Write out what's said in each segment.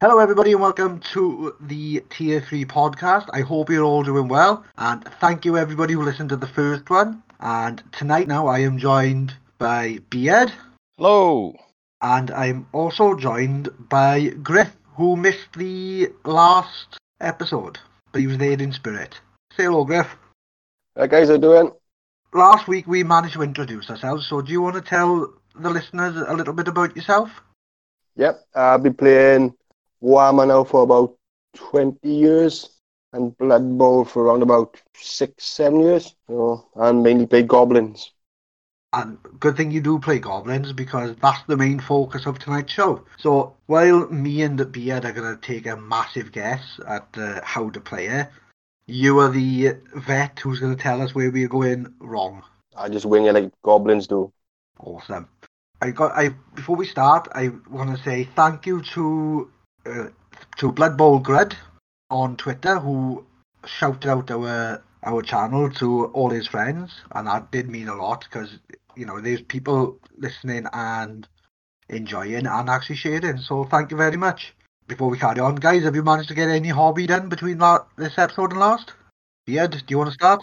Hello, everybody, and welcome to the Tier 3 podcast. I hope you're all doing well, and thank you, everybody, who listened to the first one. And tonight, now, I am joined by Beard. Hello. And I'm also joined by Griff, who missed the last episode, but he was there in spirit. Say hello, Griff. How guys are doing? Last week, we managed to introduce ourselves, so do you want to tell the listeners a little bit about yourself? Yep, I've been playing Warhammer now for about 20 years and Blood Bowl for around about six, seven years. You know, and mainly play goblins. And good thing you do play goblins because that's the main focus of tonight's show. So while me and the Beard are going to take a massive guess at uh, how to play it, you are the vet who's going to tell us where we're going wrong. I just wing it like goblins do. Awesome. I got. I before we start, I want to say thank you to uh, to Blood Bowl Grid on Twitter who shouted out our our channel to all his friends, and that did mean a lot because you know there's people listening and enjoying and actually sharing. So thank you very much. Before we carry on, guys, have you managed to get any hobby done between this episode and last? Beard, do you want to start?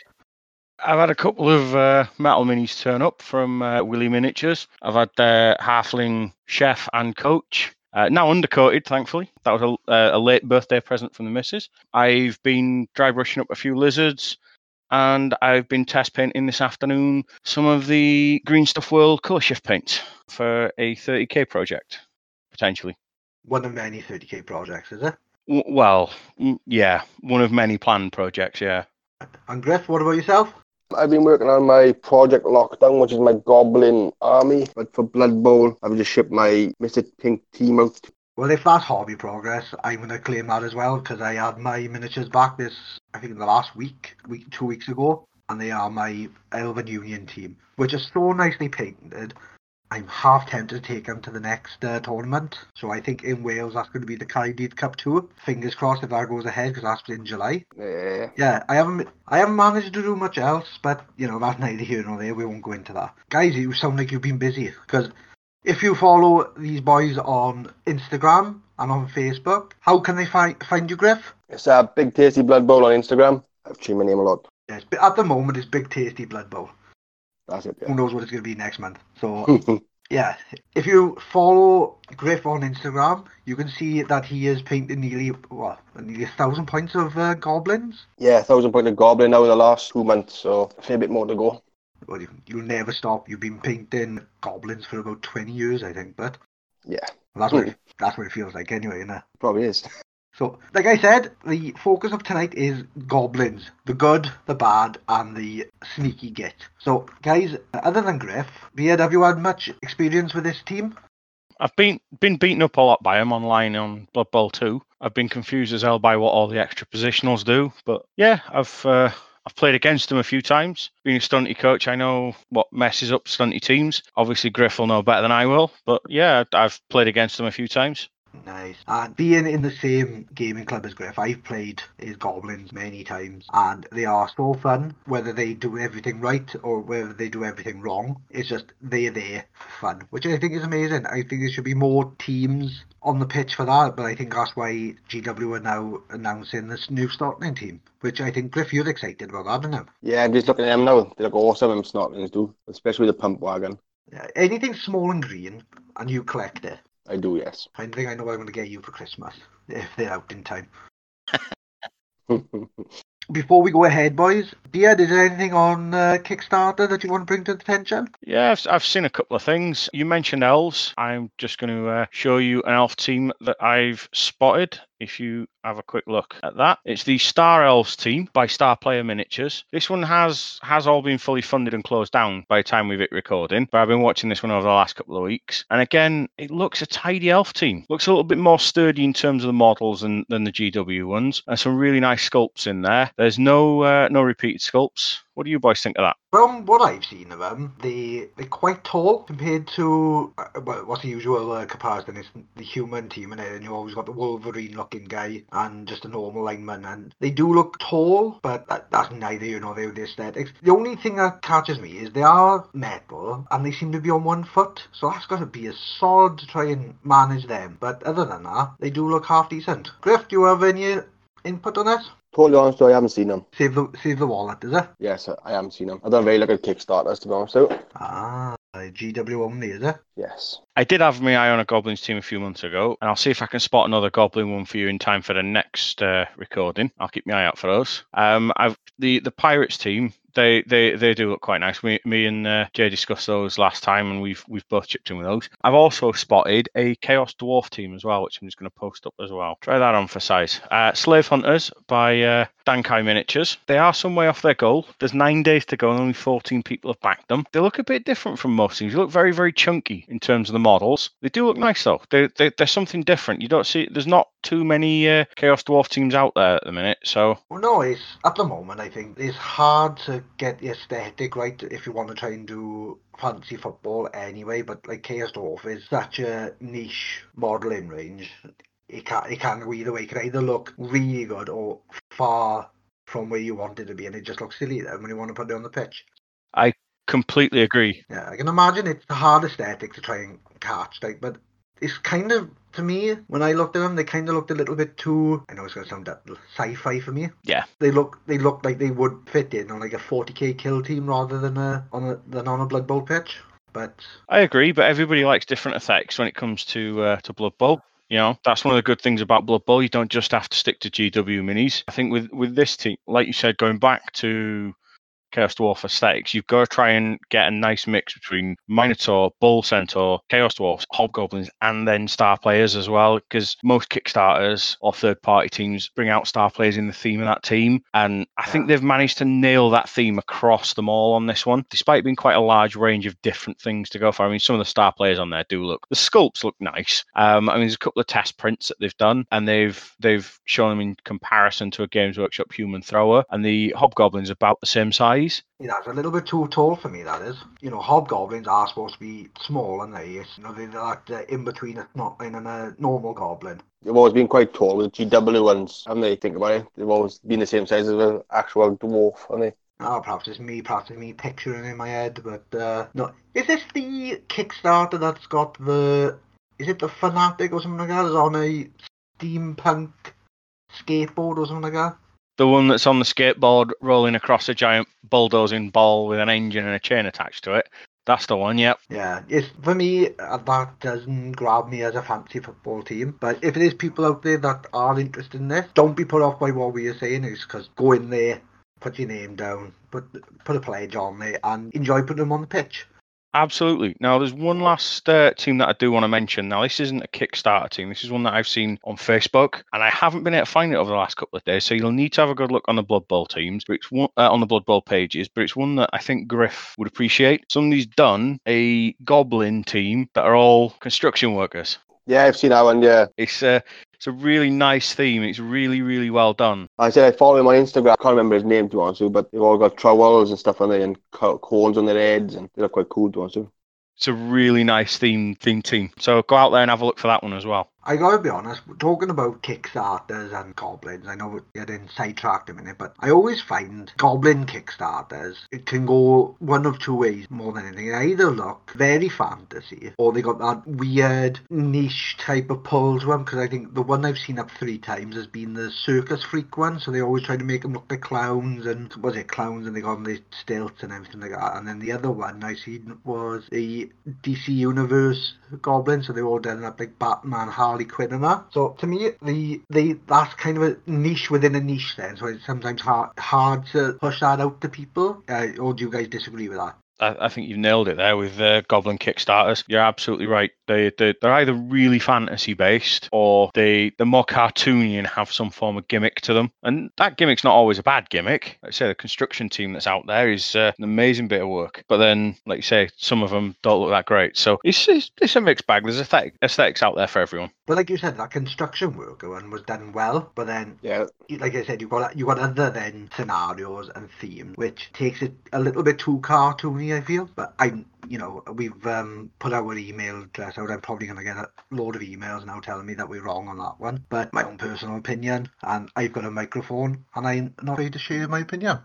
I've had a couple of uh, metal minis turn up from uh, Willy Miniatures. I've had uh, Halfling Chef and Coach. Uh, now undercoated, thankfully. That was a, uh, a, late birthday present from the missus. I've been dry brushing up a few lizards, and I've been test painting this afternoon some of the Green Stuff World colour shift paint for a 30k project, potentially. One of many 30k projects, is it? W- well, yeah, one of many planned projects, yeah. And Griff, what about yourself? I've been working on my Project Lockdown, which is my Goblin army. But for Blood Bowl, I've just shipped my Mr. Pink team out. Well, if that's hobby progress, I'm going to claim that as well because I had my miniatures back this, I think, in the last week, week two weeks ago, and they are my Elven Union team, which is so nicely painted I'm half tempted to take him to the next uh, tournament. So I think in Wales that's going to be the Caerdydd Cup Tour. Fingers crossed if that goes ahead because that's in July. Yeah. Yeah, I haven't I haven't managed to do much else, but you know that's neither here nor there. We won't go into that. Guys, you sound like you've been busy because if you follow these boys on Instagram and on Facebook, how can they find find you, Griff? It's a Big Tasty Blood Bowl on Instagram. I've changed my name a lot. Yes, but at the moment it's Big Tasty Blood Bowl. That's it. Yeah. Who knows what it's going to be next month? So yeah, if you follow Griff on Instagram, you can see that he is painting nearly well nearly a thousand points of uh, goblins. Yeah, a thousand points of goblin now in the last two months, so a fair bit more to go. Well, you, you'll never stop. You've been painting goblins for about twenty years, I think. But yeah, well, that's what it, that's what it feels like anyway, isn't it? Probably is. So, like I said, the focus of tonight is goblins. The good, the bad, and the sneaky git. So, guys, other than Griff, Beard, have you had much experience with this team? I've been been beaten up a lot by them online on Blood Bowl 2. I've been confused as hell by what all the extra positionals do. But yeah, I've uh, I've played against them a few times. Being a stunty coach, I know what messes up stunty teams. Obviously, Griff will know better than I will. But yeah, I've played against them a few times. Nice. And being in the same gaming club as Griff, I've played his goblins many times, and they are so fun. Whether they do everything right or whether they do everything wrong, it's just they're there for fun, which I think is amazing. I think there should be more teams on the pitch for that, but I think that's why GW are now announcing this new Snotling team, which I think Griff, you're excited about that, aren't you? Yeah, I'm just looking at them now. They look awesome, them Snotlings do, especially the pump wagon. Yeah, anything small and green, and you collect it. I do, yes. I think I know what I'm going to get you for Christmas if they're out in time. Before we go ahead, boys, Beard, is there anything on uh, Kickstarter that you want to bring to attention? Yeah, I've, I've, seen a couple of things. You mentioned elves. I'm just going to uh, show you an elf team that I've spotted if you have a quick look at that. It's the Star Elves team by Star Player Miniatures. This one has has all been fully funded and closed down by the time we've hit recording, but I've been watching this one over the last couple of weeks. And again, it looks a tidy elf team. Looks a little bit more sturdy in terms of the models than, than the GW ones. And some really nice sculpts in there. There's no uh, no repeated sculpts What do you boys think of that? From what I've seen of them, they they're quite tall compared to uh, what's the usual uh, comparison? It's the human team, and and you always got the Wolverine-looking guy and just a normal lineman, and they do look tall, but that, that's neither you know they're the aesthetics. The only thing that catches me is they are metal and they seem to be on one foot, so that's got to be a sod to try and manage them. But other than that, they do look half decent. Griff, do you have any input on this? Totally honest, though, I haven't seen them. Save the save the wallet, is it? Yes, I haven't seen them. I don't really look at Kickstarters, to be honest. So, Ah, GW only, is it? yes. I did have my eye on a Goblins team a few months ago, and I'll see if I can spot another Goblin one for you in time for the next uh, recording. I'll keep my eye out for those. Um, I've the the Pirates team. They, they they do look quite nice. Me, me and uh, Jay discussed those last time, and we've we've both chipped in with those. I've also spotted a Chaos Dwarf team as well, which I'm just going to post up as well. Try that on for size. Uh, Slave Hunters by uh, Dankai Miniatures. They are some way off their goal. There's nine days to go, and only 14 people have backed them. They look a bit different from most teams. They look very very chunky in terms of the models. They do look nice though. They, they, they're something different. You don't see. There's not too many uh, Chaos Dwarf teams out there at the minute, so Well, no, it's at the moment. I think it's hard to get the aesthetic right if you want to try and do fancy football anyway. But like Chaos Dwarf is such a niche modelling range. It can it can go either way. It can either look really good or far from where you want it to be, and it just looks silly then when you want to put it on the pitch. I completely agree. Yeah, I can imagine it's a hard aesthetic to try and catch, like, but it's kind of to me when I looked at them, they kind of looked a little bit too. I know it's gonna sound that sci-fi for me. Yeah. They look they look like they would fit in on like a 40k kill team rather than a on a than on a Blood Bowl pitch. But I agree, but everybody likes different effects when it comes to uh, to Blood Bowl. You know, that's one of the good things about Blood Bowl. You don't just have to stick to GW minis. I think with with this team, like you said, going back to Chaos Dwarf aesthetics, you've got to try and get a nice mix between Minotaur, Bull Centaur, Chaos Dwarfs, Hobgoblins, and then star players as well. Because most Kickstarters or third party teams bring out star players in the theme of that team. And I think they've managed to nail that theme across them all on this one, despite being quite a large range of different things to go for. I mean, some of the star players on there do look, the sculpts look nice. Um, I mean, there's a couple of test prints that they've done, and they've they've shown them in comparison to a Games Workshop human thrower, and the Hobgoblin's about the same size. You know, it's a little bit too tall for me. That is. You know, hobgoblins are supposed to be small, and they, it's, you know, they're like uh, in between a snotling and a normal goblin. They've always been quite tall with GW ones, haven't they? Think about it. They've always been the same size as an actual dwarf, haven't they? Oh, perhaps it's me, perhaps it's me picturing in my head, but uh, no. Is this the Kickstarter that's got the? Is it the Fanatic or something like that? Is on a steampunk skateboard or something like that? The one that's on the skateboard rolling across a giant bulldozing ball with an engine and a chain attached to it. That's the one, yep. Yeah, it's for me uh, that doesn't grab me as a fancy football team. But if there's people out there that are interested in this, don't be put off by what we are saying. Is because go in there, put your name down, put put a pledge on there, and enjoy putting them on the pitch. Absolutely. Now, there's one last uh, team that I do want to mention. Now, this isn't a Kickstarter team. This is one that I've seen on Facebook, and I haven't been able to find it over the last couple of days. So you'll need to have a good look on the Blood Bowl teams, but it's one, uh, on the Blood Bowl pages. But it's one that I think Griff would appreciate. Somebody's done a Goblin team that are all construction workers. Yeah, I've seen that one, yeah. It's a it's a really nice theme. It's really really well done. I said I follow him on Instagram. I can't remember his name to answer, but they've all got trowels and stuff on there and co- cones on their heads and they look quite cool to be honest with you. It's a really nice theme theme team. So go out there and have a look for that one as well. I gotta be honest, talking about Kickstarters and Goblins, I know we're getting sidetracked a minute, but I always find Goblin Kickstarters, it can go one of two ways more than anything. They either look very fantasy, or they got that weird niche type of pull to them, because I think the one I've seen up three times has been the Circus Freak one, so they always try to make them look like clowns, and was it clowns, and they got on the stilts and everything like that. And then the other one I seen was the DC Universe Goblin, so they're all done up big Batman, Harley Quinn and that. So to me, the they that's kind of a niche within a niche then. So it's sometimes hard hard to push that out to people. Uh, or do you guys disagree with that? I, I think you've nailed it there with uh, Goblin Kickstarters. You're absolutely right. They, they they're either really fantasy based or they they're more cartoony and have some form of gimmick to them. And that gimmick's not always a bad gimmick. Like I say, the construction team that's out there is uh, an amazing bit of work. But then, like you say, some of them don't look that great. So it's it's, it's a mixed bag. There's aesthetic, aesthetics out there for everyone. But like you said, that construction worker one was done well. But then, Yeah, like I said, you got you got other then scenarios and themes, which takes it a little bit too cartoony. I feel, but I, you know, we've um, put our email address out. I'm probably going to get a load of emails now telling me that we're wrong on that one. But my own personal opinion, and I've got a microphone, and I'm not ready to share my opinion.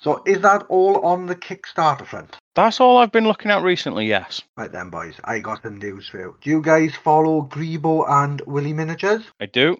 So is that all on the Kickstarter front? That's all I've been looking at recently. Yes, Right then, boys, I got some news for you. Do you guys follow Greebo and Willy Miniatures? I do.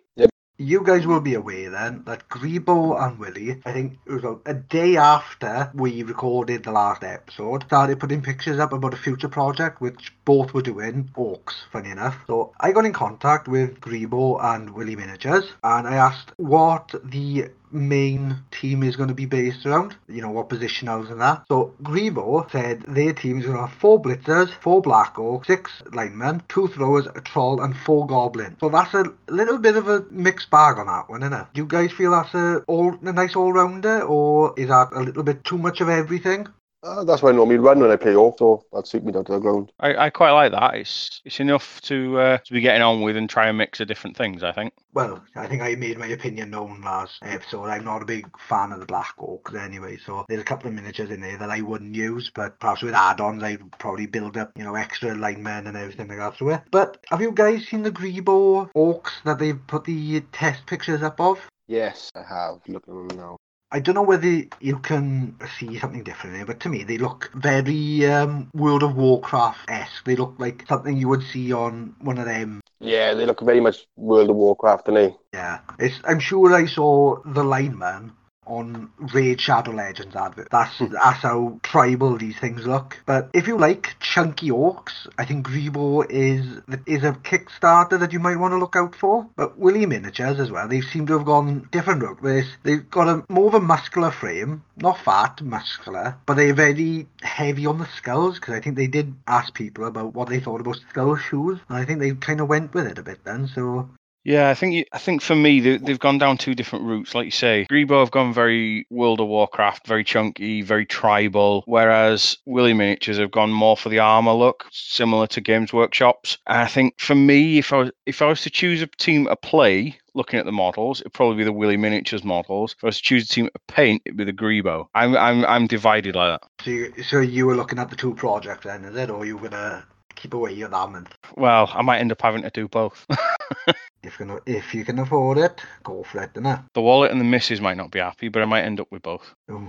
You guys will be aware then that Greebo and Willy, I think it was a, day after we recorded the last episode, started putting pictures up about a future project which both were doing, Orcs, funny enough. So I got in contact with Greebo and Willy Miniatures and I asked what the main team is going to be based around, you know, what positionals and that. So Greebo said their team is going to have four blitzers, four black orcs, six linemen, two throwers, a troll, and four goblins. So that's a little bit of a mixed bag on that one, isn't it? Do you guys feel that's a all a nice all rounder, or is that a little bit too much of everything? Uh, that's what I normally run when I play off, so that suit me down to the ground. I, I quite like that. It's it's enough to uh, to be getting on with and try and mix of different things. I think. Well, I think I made my opinion known last episode. I'm not a big fan of the Black Orcs anyway, so there's a couple of miniatures in there that I wouldn't use, but perhaps with add-ons I'd probably build up, you know, extra linemen and everything like that through it. But have you guys seen the Greebo Orcs that they've put the test pictures up of? Yes, I have. Looking at them now. I don't know whether you can see something different here, but to me they look very um, World of Warcraft-esque. They look like something you would see on one of them Yeah, they look very much World of Warcraft, don't they? Yeah, it's. I'm sure I saw the lineman on Raid Shadow Legends advert. That's hmm. that's how tribal these things look. But if you like chunky orcs, I think Greebo is is a Kickstarter that you might want to look out for. But Willy Miniatures as well. They seem to have gone different route with. They've got a more of a muscular frame, not fat, muscular, but they're very heavy on the skulls because I think they did ask people about what they thought about skull shoes, and I think they kind of went with it a bit then. So Yeah, I think you, I think for me they, they've gone down two different routes. Like you say, Greebo have gone very World of Warcraft, very chunky, very tribal, whereas Willy Miniatures have gone more for the armor look, similar to Games Workshops. And I think for me, if I was if I was to choose a team to play, looking at the models, it'd probably be the Willy Miniatures models. If I was to choose a team to paint, it'd be the Greebo. I'm I'm I'm divided like that. So you, so you were looking at the two projects then, is it? Or you were gonna keep away your month? Well, I might end up having to do both. If you can, if you can afford it, go for it, innit? the wallet and the missus might not be happy, but I might end up with both. Ooh,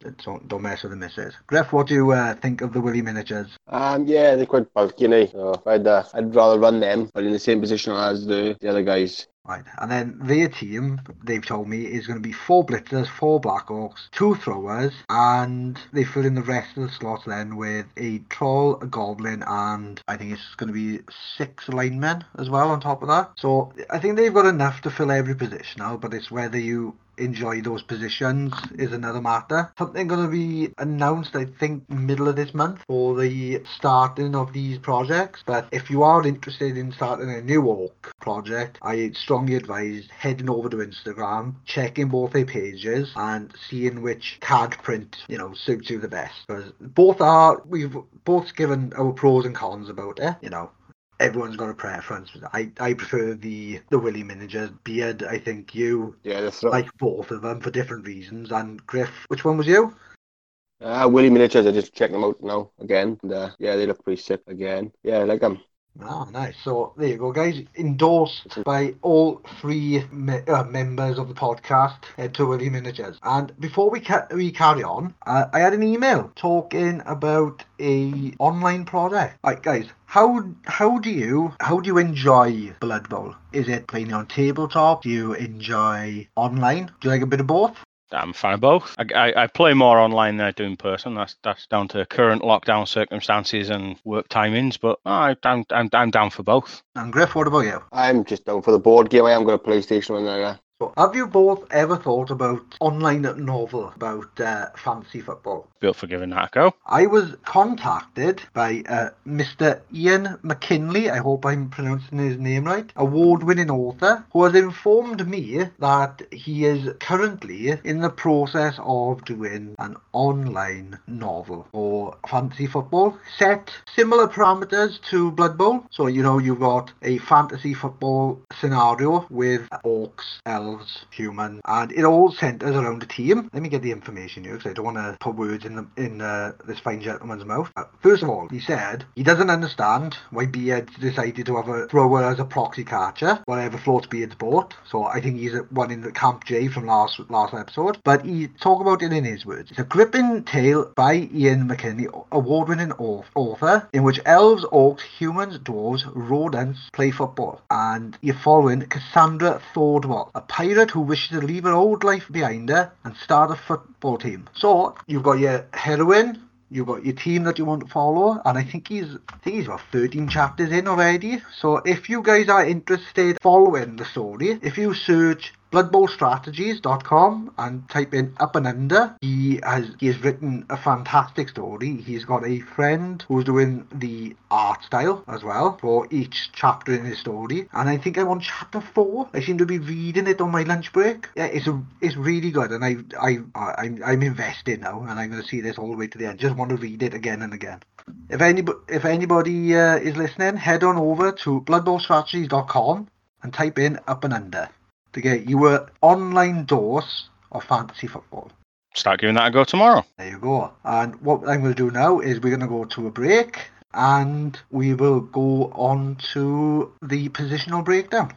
don't don't mess with the missus. Griff, what do you uh, think of the Willy miniatures? Um, yeah, they're quite bulky, eh? So I'd, uh, I'd rather run them, but in the same position as the, the other guys. Right, and then their team, they've told me, is going to be four blitzers, four black orcs, two throwers, and they fill in the rest of the slots then with a troll, a goblin, and I think it's going to be six linemen as well on top of that. So I think they've got enough to fill every position now, but it's whether you enjoy those positions is another matter. Something going to be announced, I think, middle of this month for the starting of these projects. But if you are interested in starting a new orc project, I strongly advise heading over to Instagram, checking both their pages, and seeing which card print you know suits you the best. Because both are we've both given our pros and cons about it. You know, everyone's got a preference. I, I prefer the the Willy miniatures beard. I think you Yeah, the throw. like both of them for different reasons. And Griff, which one was you? Uh, Willy Miniatures, I just checked them out now again. And, uh, yeah, they look pretty sick again. Yeah, I like them. Ah, nice. So there you go, guys. Endorsed by all three me- uh, members of the podcast, to Willy Miniatures. And before we ca- we carry on, uh, I had an email talking about a online project. Right, guys. How how do you how do you enjoy Blood Bowl? Is it playing on tabletop? Do you enjoy online? Do you like a bit of both? I'm a fan of both. I, I, I play more online than I do in person. That's that's down to current lockdown circumstances and work timings. But I, I'm, I'm I'm down for both. And Griff, what about you? I'm just down for the board game. I am got a PlayStation when I, uh, So, have you both ever thought about online novel about uh, fantasy football? Up for giving that a go. I was contacted by uh, Mr. Ian McKinley, I hope I'm pronouncing his name right, award winning author, who has informed me that he is currently in the process of doing an online novel for fantasy football, set similar parameters to Blood Bowl. So, you know, you've got a fantasy football scenario with orcs, elves, humans, and it all centres around a team. Let me get the information here because I don't want to put words in the, in uh, this fine gentleman's mouth. Uh, first of all, he said he doesn't understand why Beard decided to have a thrower as a proxy catcher, whatever floats Beard's boat. So I think he's one in the Camp J from last last episode. But he talked about it in his words. It's a gripping tale by Ian McKinley, award-winning author, in which elves, orcs, humans, dwarves, rodents play football, and you're following Cassandra Thordwall, a pirate who wishes to leave her old life behind her and start a football team. So you've got your heroine, you've got your team that you want to follow, and I think he's I think he's about 13 chapters in already. So if you guys are interested following the story, if you search bloodbowlstrategies.com and type in up and under. He has he has written a fantastic story. He's got a friend who's doing the art style as well for each chapter in his story. And i think i'm on chapter four. I seem to be reading it on my lunch break. Yeah it's a, it's really good. And i i i'm, I'm invested now and i'm going to see this all the way to the end. Just want to read it again and again. If anybody if anybody uh, is listening head on over to bloodbowlstrategies.com and type in up and under to get your online dose of fantasy football. Start giving that a go tomorrow. There you go. And what I'm going to do now is we're going to go to a break and we will go on to the positional breakdown.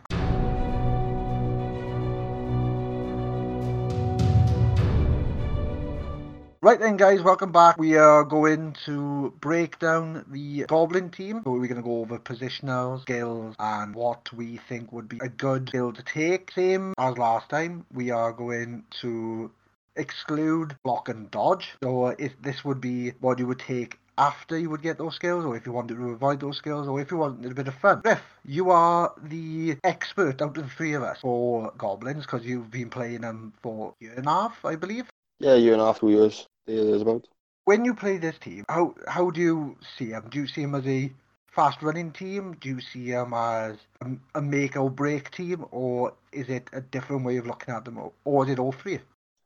Right then, guys, welcome back. We are going to break down the Goblin team. So we're going to go over positional skills and what we think would be a good skill to take. Same as last time, we are going to exclude block and dodge. So uh, if this would be what you would take after you would get those skills, or if you wanted to avoid those skills, or if you wanted a bit of fun. Griff, you are the expert out of the three of us for goblins because you've been playing them for a year and a half, I believe. Yeah, year and a half, two years. It about. When you play this team, how how do you see them? Do you see them as a fast running team? Do you see them as a, a make or break team, or is it a different way of looking at them, or is it all three?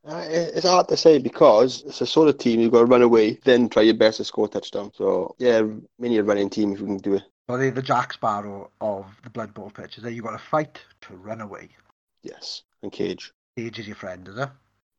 Uh, it's hard to say because it's a sort of team you've got to run away, then try your best to score a touchdown. So yeah, mainly a running team if you can do it. So they're the Jack Sparrow of the Blood Bowl pitches. There you've got to fight to run away. Yes, and cage. Cage is your friend, is it?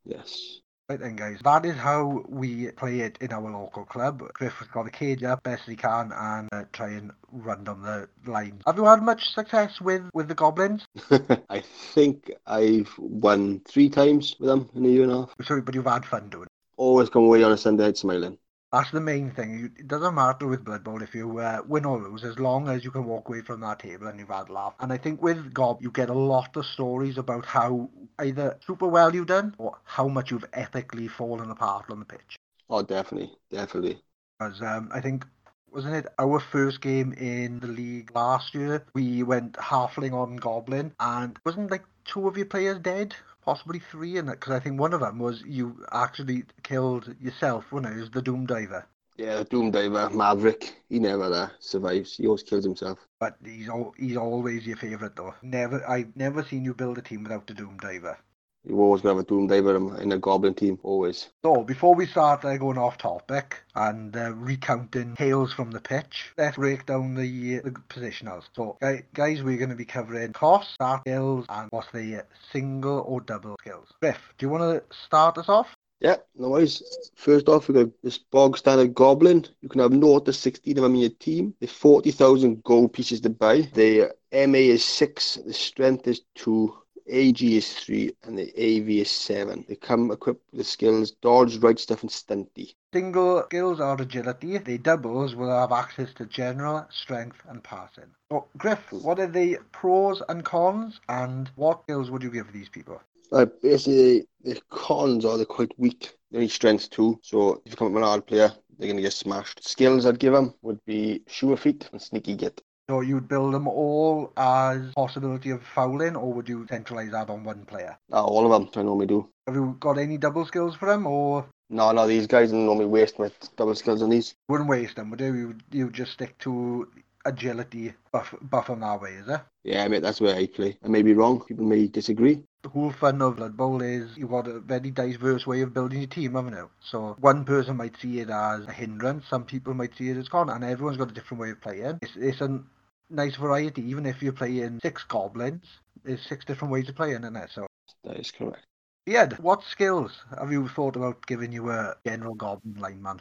Yes. Right then, guys, that is how we play it in our local club. Griff has got the cage up best he can and uh, try and run down the line. Have you had much success with, with the goblins? I think I've won three times with them in a year and a half. Sorry, but you've had fun doing it. Always come away on a Sunday smiling. That's the main thing. It doesn't matter with Blood Bowl if you uh, win or lose, as long as you can walk away from that table and you've had a laugh. And I think with Gob, you get a lot of stories about how either super well you've done or how much you've ethically fallen apart on the pitch. Oh, definitely, definitely. Because um, I think wasn't it our first game in the league last year? We went halfling on Goblin, and wasn't like two of your players dead possibly three in it because I think one of them was you actually killed yourself, wasn't it? It was the Doom Diver. Yeah, the Doom Diver, Maverick. He never uh, survives. He always kills himself. But he's al- he's always your favourite though. Never, I've never seen you build a team without the Doom Diver. You always going to have a Doom Diver in a Goblin team, always. So, before we start uh, going off topic and uh, recounting tales from the pitch, let's break down the, the positionals. So, guys, we're going to be covering cost, start skills, and what's the single or double skills. Griff, do you want to start us off? Yeah, no worries. First off, we've got this bog standard goblin. You can have 0 to 16 of them in your team. There's 40,000 gold pieces to buy. The MA is 6, the strength is 2, AG is 3 and the AV is 7. They come equipped with the skills Dodge, Right Stuff and Stunty. Single skills are agility. The doubles will have access to general, strength and passing. So, Griff, what are the pros and cons and what skills would you give these people? Uh, basically, the cons are they're quite weak. They need strength too. So if you come up with an hard player, they're going to get smashed. Skills I'd give them would be sure feet and sneaky git. So you'd build them all as possibility of fouling, or would you centralise that on one player? No, all of them, I normally do. Have you got any double skills for them, or No, no, these guys don't normally waste my double skills on these. wouldn't waste them, would you? You you just stick to agility, buff buff them that way, is it? Yeah, mate, that's where I play. I may be wrong. People may disagree. The whole fun of Blood Bowl is you've got a very diverse way of building your team, haven't you? So one person might see it as a hindrance, some people might see it as con, and everyone's got a different way of playing. It's, it's a nice variety, even if you're playing six goblins, there's six different ways of playing, isn't it? So, That is correct. yeah, what skills have you thought about giving you a general goblin lineman?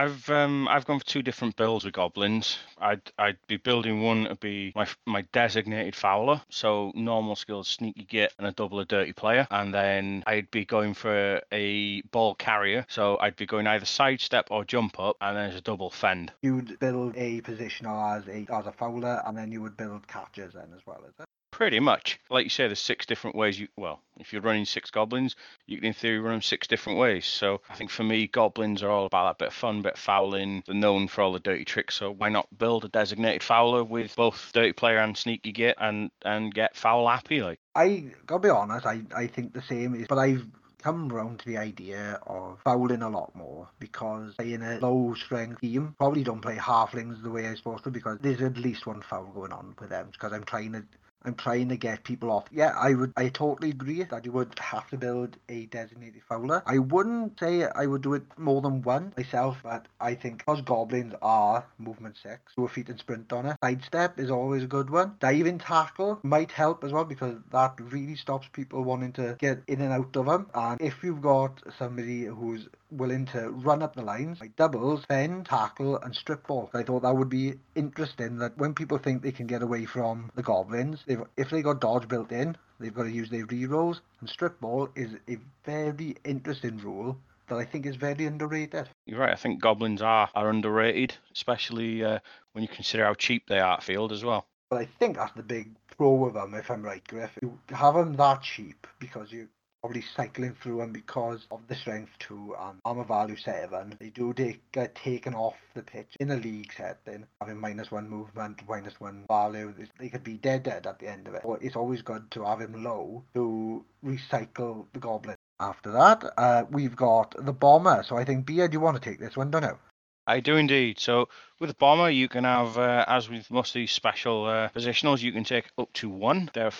I've um I've gone for two different builds with goblins. I'd I'd be building one to be my my designated fouler, so normal skills, sneaky git, and a double a dirty player, and then I'd be going for a ball carrier, so I'd be going either sidestep or jump up, and then there's a double fend. You'd build a positioner as a as a fouler, and then you would build catchers then as well, is it? Pretty much, like you say, there's six different ways you. Well, if you're running six goblins, you can in theory run them six different ways. So I think for me, goblins are all about that bit of fun, bit of fouling. They're known for all the dirty tricks, so why not build a designated fouler with both dirty player and sneaky git, and and get foul happy? Like I gotta be honest, I, I think the same is, but I've come round to the idea of fouling a lot more because playing a low strength team probably don't play halflings the way I'm supposed to because there's at least one foul going on with them because I'm trying to I'm trying to get people off. Yeah, I would. I totally agree that you would have to build a designated fouler. I wouldn't say I would do it more than one myself, but I think because goblins are movement six, a feet and sprint on it. Sidestep is always a good one. Diving tackle might help as well because that really stops people wanting to get in and out of them. And if you've got somebody who's willing to run up the lines like doubles, fend, tackle, and strip ball. I thought that would be interesting that when people think they can get away from the goblins, they've, if they got dodge built in, they've got to use their rerolls. And strip ball is a very interesting rule that I think is very underrated. you're right, I think goblins are are underrated, especially uh, when you consider how cheap they are at field as well. But I think that's the big pro of them, if I'm right, Griff. You have them that cheap because you probably cycling through them because of the strength two and armor value seven. They do take, get taken off the pitch in a league setting, having minus one movement, minus one value. They could be dead dead at the end of it. But it's always good to have him low to recycle the goblin. After that, uh, we've got the bomber. So I think Bia, do you want to take this one, don't you? I do indeed. So with bomber, you can have, uh, as with most of these special uh, positionals, you can take up to one. They're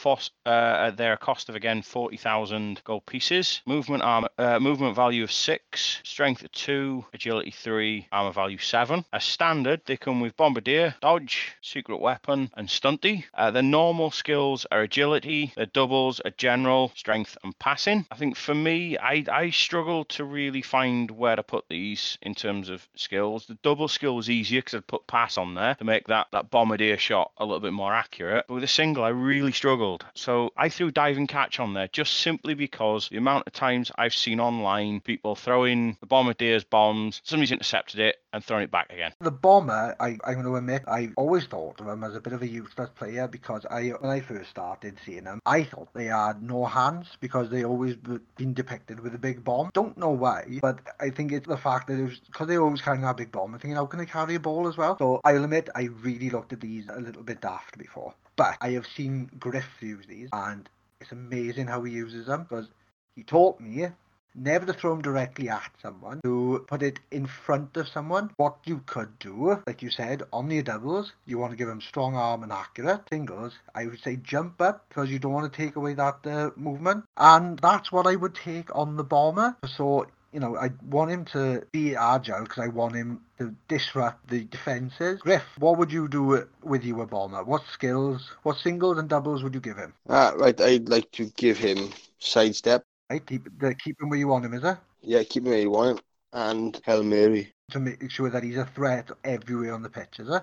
uh, they're a cost of again forty thousand gold pieces. Movement armor, uh, movement value of six, strength of two, agility three, armor value seven. As standard, they come with bombardier, dodge, secret weapon, and stunty. Uh, their normal skills are agility. Their doubles are general, strength, and passing. I think for me, I I struggle to really find where to put these in terms of skills. The double skill is easier I'd put pass on there to make that, that bombardier shot a little bit more accurate. But with a single, I really struggled. So I threw diving catch on there just simply because the amount of times I've seen online people throwing the bombardier's bombs, somebody's intercepted it and thrown it back again. The bomber, I, I'm going to admit, I always thought of him as a bit of a useless player because I, when I first started seeing them, I thought they had no hands because they always been depicted with a big bomb. Don't know why, but I think it's the fact that it was because they always carrying that big bomb. I'm thinking, how can they carry a ball as well? So I'll admit, I really looked at these a little bit daft before, but I have seen Griff use these, and it's amazing how he uses them because he taught me never to throw them directly at someone, to put it in front of someone. What you could do, like you said, on the doubles, you want to give them strong arm and accurate. Singles, I would say jump up because you don't want to take away that uh, movement. And that's what I would take on the bomber. So you know, I want him to be agile because I want him to disrupt the defences. Griff, what would you do with you a bomber? What skills, what singles and doubles would you give him? Ah, right, I'd like to give him sidestep. Right, keep, the, keep him where you want him, is it? Yeah, keep him where you want him. And Hail Mary. To make sure that he's a threat everywhere on the pitch, is it?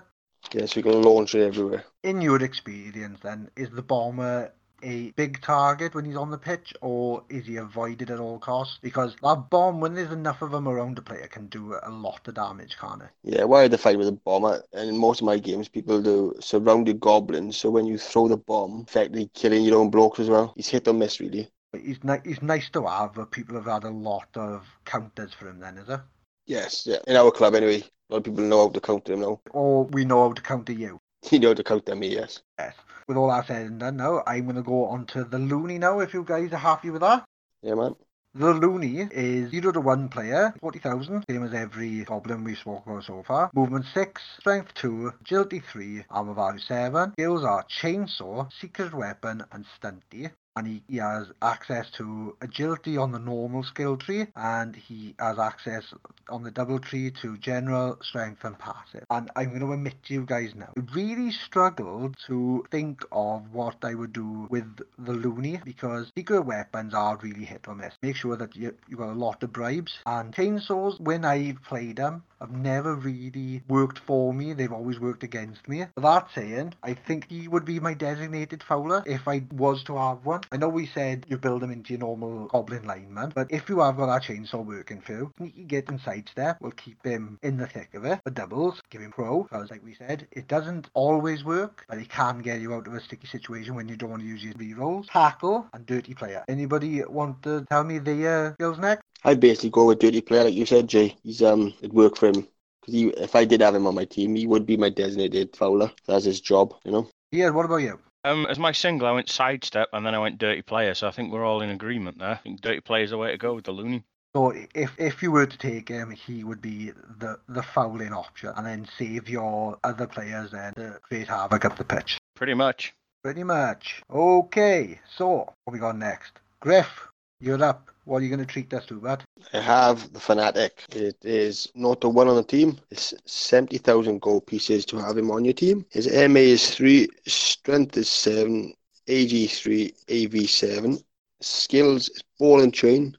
Yes, we can launch it everywhere. In your experience, then, is the bomber a big target when he's on the pitch, or is he avoided at all costs? Because that bomb, when there's enough of them around the player, can do a lot of damage, can't it? Yeah, why I fight with a bomber? And in most of my games, people do surrounded goblins. So when you throw the bomb, effectively killing your own blokes as well. He's hit or miss, really. But he's, ni- he's nice to have, but people have had a lot of counters for him then, is it? Yes, yeah. In our club, anyway, a lot of people know how to counter him now. Or we know how to counter you. You know to count them, yes. Yes. With all that said and done now, I'm going to go on to the Looney now, if you guys are happy with that. Yeah, man. The Looney is 0 to 1 player, 40,000, same as every goblin we've spoken about so far. Movement 6, Strength 2, Agility 3, Armor value 7. Skills are Chainsaw, Secret Weapon, and Stunty. And he, he has access to agility on the normal skill tree, and he has access on the double tree to general, strength, and passing. And I'm going to admit to you guys now, I really struggled to think of what I would do with the loony because secret weapons are really hit or miss. Make sure that you, you got a lot of bribes. And chainsaws, when I've played them, have never really worked for me. They've always worked against me. That saying, I think he would be my designated fouler if I was to have one. I know we said you build him into your normal goblin lineman, but if you have got that chainsaw working for you, sneaky git sidestep will keep him in the thick of it. The doubles, give him pro, because like we said, it doesn't always work, but it can get you out of a sticky situation when you don't want to use your rerolls. Tackle and dirty player. Anybody want to tell me uh, skills next? I'd basically go with dirty player, like you said, Jay. He's um, it'd work for him because he, if I did have him on my team, he would be my designated fouler. That's his job, you know. Yeah, what about you? Um, as my single, I went sidestep and then I went dirty player. So I think we're all in agreement there. I think dirty player is the way to go with the loony. So if if you were to take him, he would be the the fouling option, and then save your other players then to create havoc up the pitch. Pretty much. Pretty much. Okay, so what we got next? Griff, you're up. What are you going to treat us to, bud? I have the fanatic. It is not the one on the team. It's seventy thousand gold pieces to have him on your team. His MA is three, strength is seven, AG three, AV seven. Skills is ball and chain,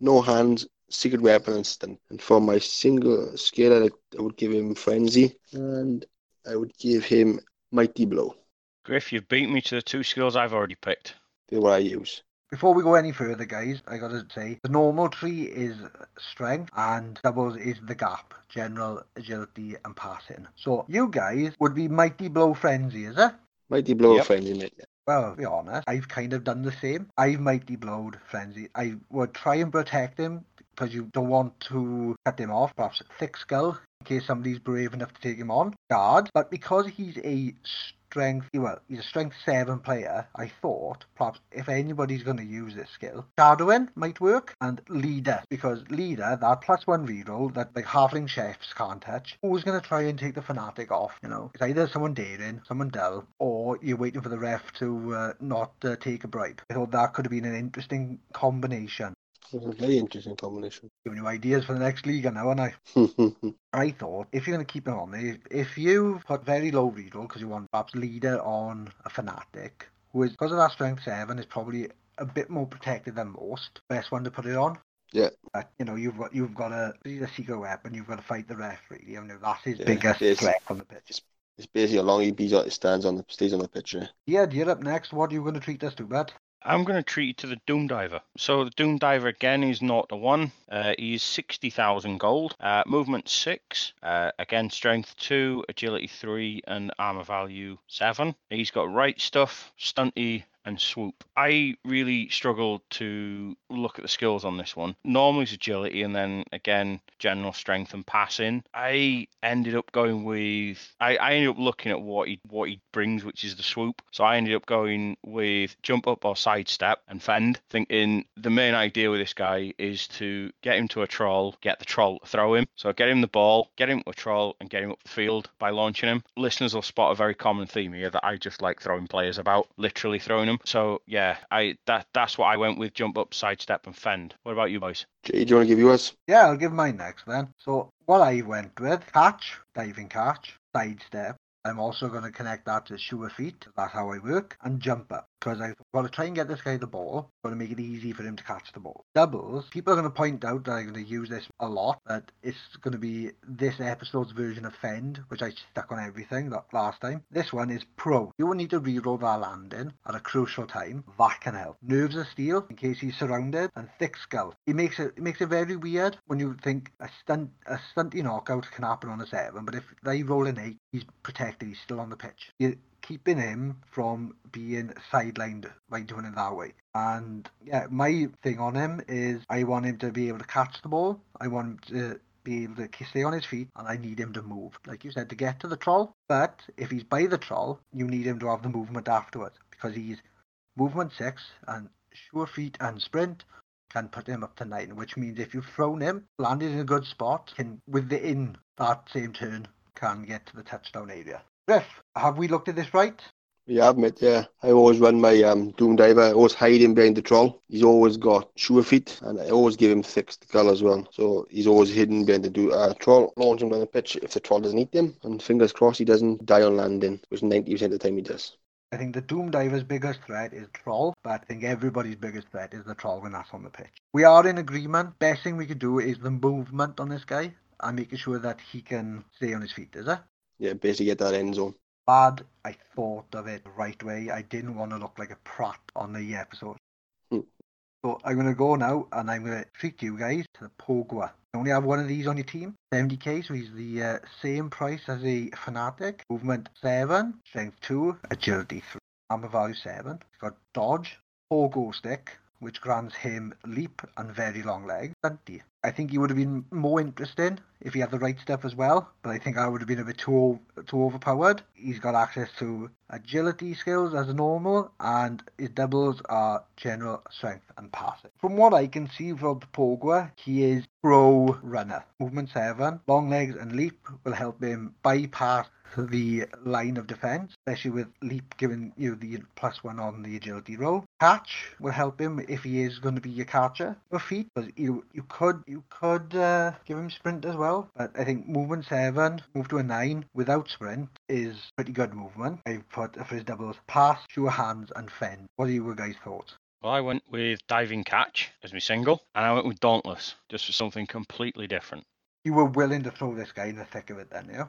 no hands, secret weapon and stun. And for my single skill, I, I would give him frenzy, and I would give him mighty blow. Griff, you've beat me to the two skills I've already picked. They're what I use. Before we go any further, guys, I gotta say the normal tree is strength and doubles is the gap, general agility and passing. So you guys would be mighty blow frenzy, is it? Mighty blow Yep. frenzy, mate. Well, to be honest, I've kind of done the same. I've mighty blowed Frenzy. I would try and protect him because you don't want to cut him off, perhaps thick skull, in case somebody's brave enough to take him on. Guard, but because he's a strength, well, he's a strength 7 player, I thought perhaps if anybody's going to use this skill, shadowing might work, and leader, because leader, that plus one reroll that like halfling chefs can't touch, who's going to try and take the fanatic off, you know? It's either someone daring, someone dull, or you're waiting for the ref to uh, not uh, take a bribe. I thought that could have been an interesting combination. It's a very interesting combination. Giving you ideas for the next league now, aren't I? I thought if you're going to keep him on there, if you put very low reroll because you want perhaps leader on a fanatic, who is because of that strength seven is probably a bit more protected than most. Best one to put it on. Yeah. But you know you've got you've got a he's a secret weapon. You've got to fight the ref really. I mean that's his Yeah, biggest threat on the pitch. it's basically how long out, stands on the stays on the pitch. Yeah. Yeah, you're up next. What are you going to treat us to, bud? I'm going to treat you to the Doom Diver. So the Doom Diver again is not a one. Uh, he's 60,000 gold. Uh, movement 6. Uh, again, strength 2, agility 3, and armor value 7. He's got right stuff, stunty, and swoop. I really struggled to look at the skills on this one. Normally it's agility and then again general strength and passing. I ended up going with I, I ended up looking at what he what he brings, which is the swoop. So I ended up going with jump up or sidestep and fend, thinking the main idea with this guy is to get him to a troll, get the troll to throw him. So get him the ball, get him to a troll, and get him up the field by launching him. Listeners will spot a very common theme here that I just like throwing players about, literally throwing them. So yeah, I that that's what I went with: jump up, sidestep, and fend. What about you boys? Jay, do you want to give yours? Yeah, I'll give mine next then. So what I went with, catch, diving catch, sidestep. I'm also going to connect that to sure feet. That's how I work. And jump up. Because I've got to try and get this guy the ball. Got to make it easy for him to catch the ball. Doubles. People are going to point out that I'm going to use this a lot. That it's going to be this episode's version of Fend, which I stuck on everything last time. This one is Pro. You will need to reroll that landing at a crucial time. That can help. Nerves of Steel, in case he's surrounded. And Thick Skull. It makes it, it makes it very weird when you think a stunt a stunty knockout can happen on a 7. But if they roll an 8, he's protected. He's still on the pitch. You're keeping him from being sidelined by doing it that way. And yeah, my thing on him is I want him to be able to catch the ball. I want him to be able to stay on his feet, and I need him to move, like you said, to get to the troll. But if he's by the troll, you need him to have the movement afterwards because he's movement six and sure feet and sprint can put him up to nine, which means if you've thrown him, landed in a good spot, can within that same turn can get to the touchdown area. Griff, have we looked at this right? Yeah, I've met, yeah. I always run my um, Doom Diver. I always hide him behind the troll. He's always got sure feet, and I always give him thick skull as well. So he's always hidden behind the do- uh, troll. Launch him down the pitch if the troll doesn't eat him, and fingers crossed he doesn't die on landing, which 90% of the time he does. I think the Doom Diver's biggest threat is Troll, but I think everybody's biggest threat is the Troll when that's on the pitch. We are in agreement. Best thing we could do is the movement on this guy and making sure that he can stay on his feet, is it? Yeah, basically get that end zone. Bad, I thought of it the right way. I didn't want to look like a prat on the episode. Hmm. So I'm going to go now and I'm going to treat you guys to the Pogoer. You only have one of these on your team, 70k, so he's the uh, same price as a Fanatic. Movement 7, Strength 2, Agility 3, Armor Value 7. He's got Dodge, Pogo Stick, which grants him Leap and Very Long Legs, 20. I think he would have been more interesting if he had the right stuff as well, but I think I would have been a bit too too overpowered. He's got access to agility skills as normal, and his doubles are general strength and passing. From what I can see from Pogoer, he is pro runner. Movement 7, long legs and leap will help him bypass the line of defense, especially with leap giving you the plus one on the agility roll. Catch will help him if he is going to be your catcher with feet, because you you could you could uh, give him sprint as well. But I think movement seven, move to a nine without sprint is pretty good movement. I've put for his doubles pass, sure hands, and fend. What are your guys' thoughts? Well, I went with diving catch as my single, and I went with dauntless just for something completely different. You were willing to throw this guy in the thick of it then, yeah?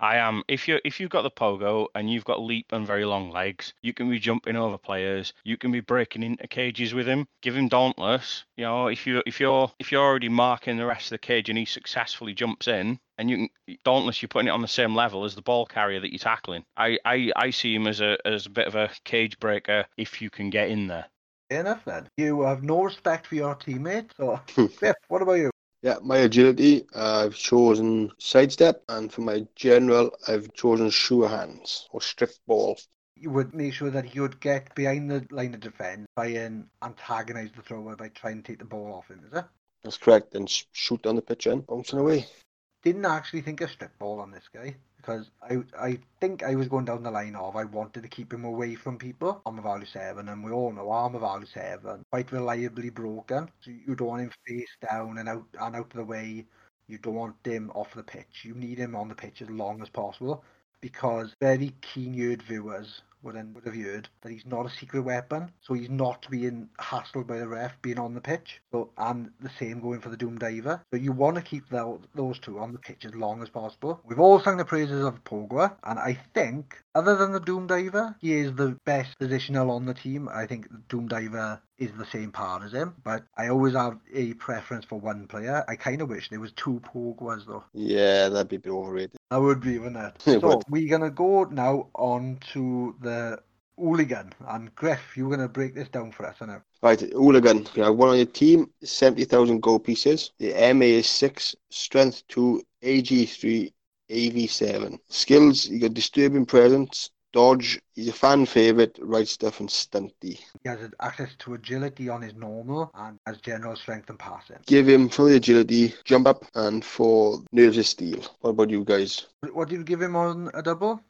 I am. If you if you've got the pogo and you've got leap and very long legs, you can be jumping over players. You can be breaking into cages with him. Give him dauntless. You know, if you if you're if you're already marking the rest of the cage and he successfully jumps in, and you can dauntless, you're putting it on the same level as the ball carrier that you're tackling. I I, I see him as a as a bit of a cage breaker if you can get in there. Fair enough then. You have no respect for your teammate. So, Biff, what about you? Yeah, my agility, I've chosen sidestep, and for my general, I've chosen sure hands or strip ball. You would make sure that you'd get behind the line of defence by and antagonise the thrower by trying to take the ball off him, is it? That's correct. And sh- shoot down the pitch and bouncing away. Didn't actually think of strip ball on this guy because I I think I was going down the line of I wanted to keep him away from people. Armor value seven, and we all know armor value seven quite reliably broken. So you don't want him face down and out and out of the way. You don't want him off the pitch. You need him on the pitch as long as possible because very keen-eared viewers would, then, would have heard that he's not a secret weapon, so he's not being hassled by the ref being on the pitch. So and the same going for the Doom Diver. So you want to keep the, those two on the pitch as long as possible. We've all sung the praises of Pogoer, and I think other than the Doom Diver, he is the best positional on the team. I think the Doom Diver is the same part as him, but I always have a preference for one player. I kind of wish there was two Pogoers though. Yeah, that'd be a bit overrated. That would be, wouldn't it? It so would. we're gonna go now on to the hooligan, and Griff, you're gonna break this down for us, innit? Right, hooligan. You have one on your team, 70,000 gold pieces. The MA is 6, strength 2, AG 3, AV 7. Skills, you got disturbing presence, dodge, he's a fan favourite, right stuff, and stunty. He has access to agility on his normal and has general strength and passing. Give him for the agility, jump up, and for nerves of steel. What about you guys? What did you give him on a double?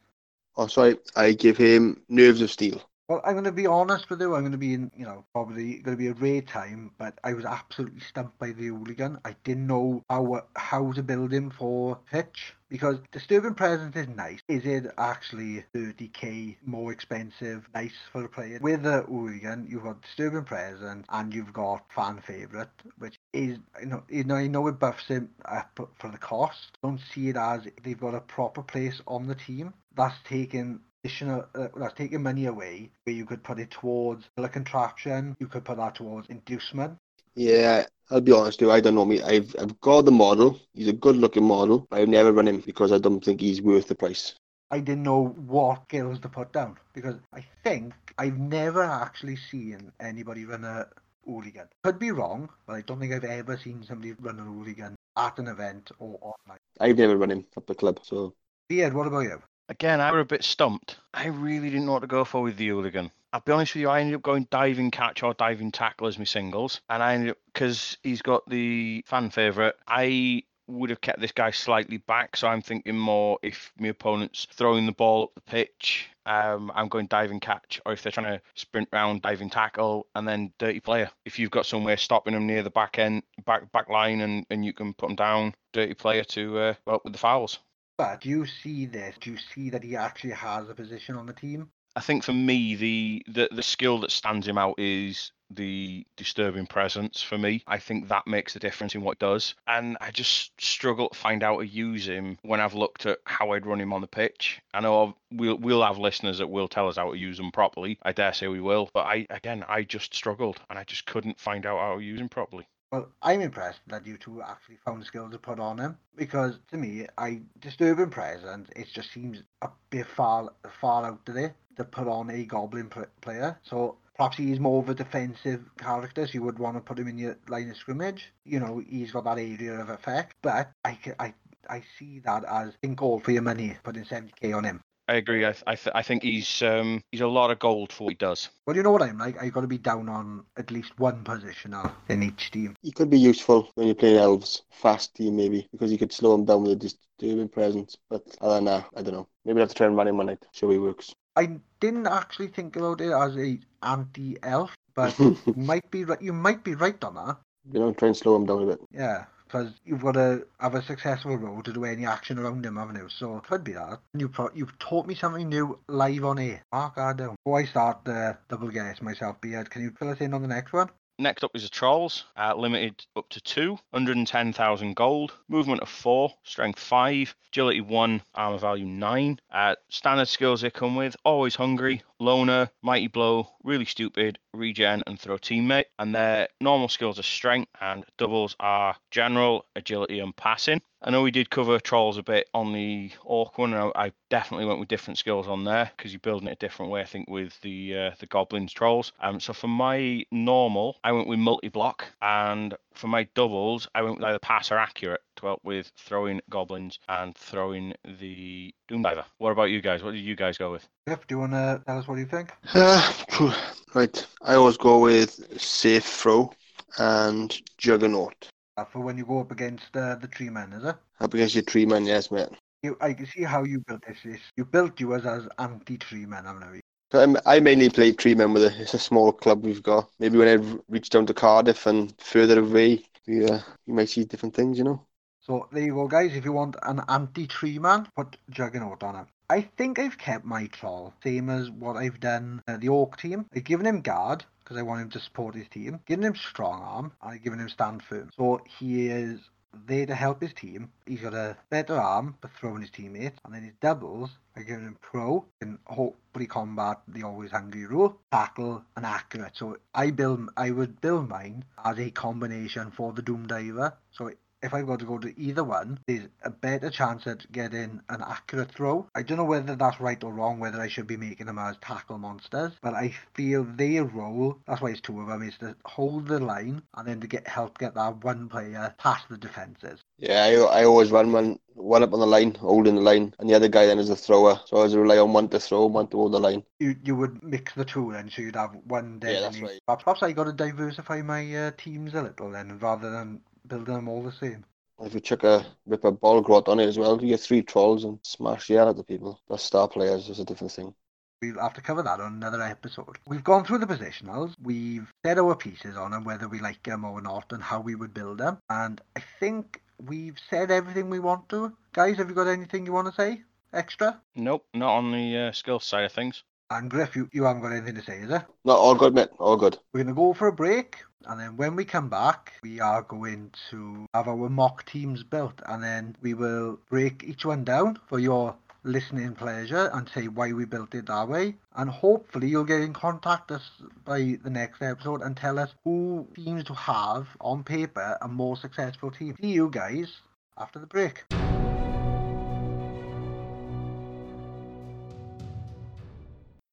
Oh, sorry, I give him nerves of steel. Well, I'm going to be honest with you. I'm going to be in, you know, probably going to be a rare time, but I was absolutely stumped by the hooligan. I didn't know how how to build him for pitch because disturbing presence is nice. Is it actually 30k more expensive? Nice for a player. With the hooligan, you've got disturbing presence and you've got fan favorite, which is you know you know you know it buffs him up for the cost. Don't see it as they've got a proper place on the team. That's taking additional uh, that's taking money away where you could put it towards the contraction you could put that towards inducement Yeah, I'll be honest with you, I don't know me. I've I've got the model. He's a good looking model. But I've never run him because I don't think he's worth the price. i didn't know what skills to put down because i think i've never actually seen anybody run a hooligan could be wrong but i don't think i've ever seen somebody run a hooligan at an event or online. I've never run him at the club, so Beard, what about you? Again, I were a bit stumped. I really didn't know what to go for with the hooligan. I'll be honest with you, I ended up going diving catch or diving tackle as my singles, and I ended up because he's got the fan favourite. I would have kept this guy slightly back, so I'm thinking more if my opponent's throwing the ball up the pitch, um, I'm going diving catch, or if they're trying to sprint round, diving tackle, and then dirty player. If you've got somewhere stopping them near the back end, back back line, and, and you can put them down, dirty player to uh, help with the fouls. But do you see this? Do you see that he actually has a position on the team? I think for me, the, the the skill that stands him out is the disturbing presence for me. I think that makes a difference in what does. And I just struggle to find out how to use him when I've looked at how I'd run him on the pitch. I know we'll we'll have listeners that will tell us how to use him properly. I dare say we will. But I again I just struggled and I just couldn't find out how to use him properly. Well, I'm impressed that you two actually found skills to put on him because to me, I disturbing presence. It just seems a bit far far out there to put on a goblin pl- player. So perhaps he's more of a defensive character, so you would want to put him in your line of scrimmage. You know, he's got that area of effect, but I I I see that as think all for your money, putting 70k on him. I agree. I I, th- I think he's um, he's a lot of gold for what he does. Well, you know what I'm like. I've got to be down on at least one position now in each team. he could be useful when you're playing elves, fast team maybe, because you could slow him down with a disturbing presence. But other than that, I don't know. Maybe I have to try and run him one night, show he works. I didn't actually think about it as a anti-elf, but you might be right. You might be right on that. You know, try and slow him down a bit. Yeah, because you've got to have a successful role to do any action around him, haven't you? So it could be that. You pro- you've taught me something new live on air. Mark down. Before I start the double guess myself, Beard, can you fill us in on the next one? Next up is the Trolls, uh, limited up to 2, 110,000 gold, movement of 4, strength 5, agility 1, armor value 9. Uh, standard skills they come with always hungry, loner, mighty blow, really stupid, regen, and throw teammate. And their normal skills are strength, and doubles are general, agility, and passing. I know we did cover trolls a bit on the orc one, and I, I definitely went with different skills on there because you're building it a different way. I think with the uh, the goblins trolls. Um, so for my normal, I went with multi block, and for my doubles, I went with either pass or accurate to help with throwing goblins and throwing the doom diver. What about you guys? What did you guys go with? Jeff, do you want to tell us what you think? Uh, right, I always go with safe throw and juggernaut. Uh, for when you go up against uh, the tree man, is it? Up against your tree man, yes, mate. You, I can see how you built this. It's, you built yours as anti-tree man, haven't you? So I'm- I mainly play tree men with it. It's a small club we've got. Maybe when I reach down to Cardiff and further away, we, uh, you might see different things, you know. So there you go, guys. If you want an anti-tree man, put Juggernaut on him. I think I've kept my troll, same as what I've done uh, the Orc team. I've given him guard because I want him to support his team. Given him strong arm and I've given him stand firm. So he is there to help his team. He's got a better arm for throwing his teammates, and then his doubles. I given him pro and hopefully combat the always hungry rule, tackle and accurate. So I build, I would build mine as a combination for the Doom Diver. So if I've got to go to either one, there's a better chance at getting an accurate throw. I don't know whether that's right or wrong, whether I should be making them as tackle monsters, but I feel their role, that's why it's two of them, is to hold the line and then to get help get that one player past the defences. Yeah, I, I always run one, one up on the line, holding the line, and the other guy then is a thrower. So I always rely on one to throw, one to hold the line. You you would mix the two then, so you'd have one Yeah, that's right. Perhaps I got to diversify my uh, teams a little then, rather than building them all the same. If you chuck a Ripper Bolgrot on it as well, you get three trolls and smash the hell out of people. That's star players, is a different thing. We'll have to cover that on another episode. We've gone through the positionals. We've said our pieces on them, whether we like them or not, and how we would build them. And I think we've said everything we want to. Guys, have you got anything you want to say extra? Nope, not on the uh, skills side of things. And Griff, you, you haven't got anything to say, is it? No, all good, mate. All good. We're going to go for a break, and then when we come back, we are going to have our mock teams built, and then we will break each one down for your listening pleasure and say why we built it that way. And hopefully, you'll get in contact us by the next episode and tell us who seems to have, on paper, a more successful team. See you guys after the break.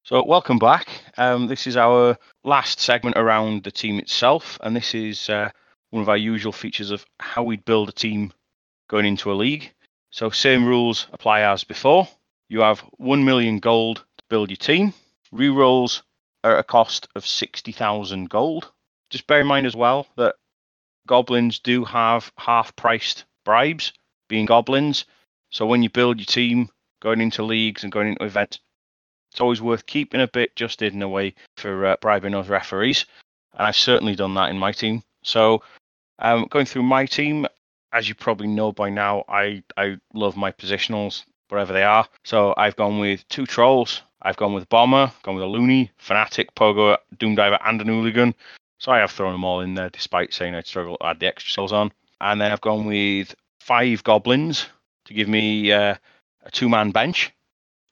So, welcome back. Um, this is our last segment around the team itself, and this is uh, one of our usual features of how we'd build a team going into a league. So same rules apply as before. You have 1 million gold to build your team. Rerolls are at a cost of 60,000 gold. Just bear in mind as well that goblins do have half priced bribes, being goblins. So when you build your team, going into leagues and going into events, it's always worth keeping a bit just hidden away for uh, bribing those referees. And I've certainly done that in my team. So um, going through my team, as you probably know by now, I, I love my positionals wherever they are. So I've gone with two trolls. I've gone with bomber, gone with a loony, fanatic, pogo, doomdiver, and an hooligan. So I have thrown them all in there, despite saying I'd struggle to add the extra souls on. And then I've gone with five goblins to give me uh, a two-man bench,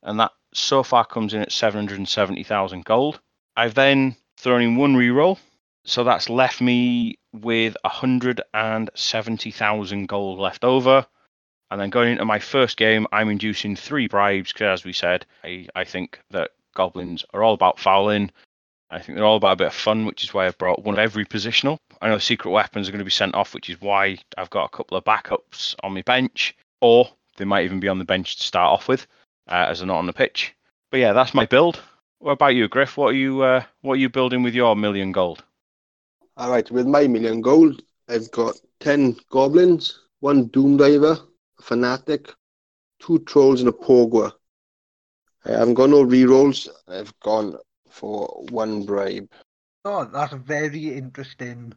and that so far comes in at 770,000 gold. I've then thrown in one reroll, so that's left me with 170,000 gold left over. And then going into my first game, I'm inducing three bribes because, as we said, I, I think that goblins are all about fouling. I think they're all about a bit of fun, which is why I've brought one of every positional. I know secret weapons are going to be sent off, which is why I've got a couple of backups on my bench, or they might even be on the bench to start off with, uh, as they're not on the pitch. But yeah, that's my build. What about you, Griff? What are you uh, what are you building with your million gold? All right, with my million gold, I've got 10 goblins, one Doomdiver, a Fanatic, two Trolls, and a Pogoer. I haven't got no rerolls. I've gone for one bribe. Oh, that's a very interesting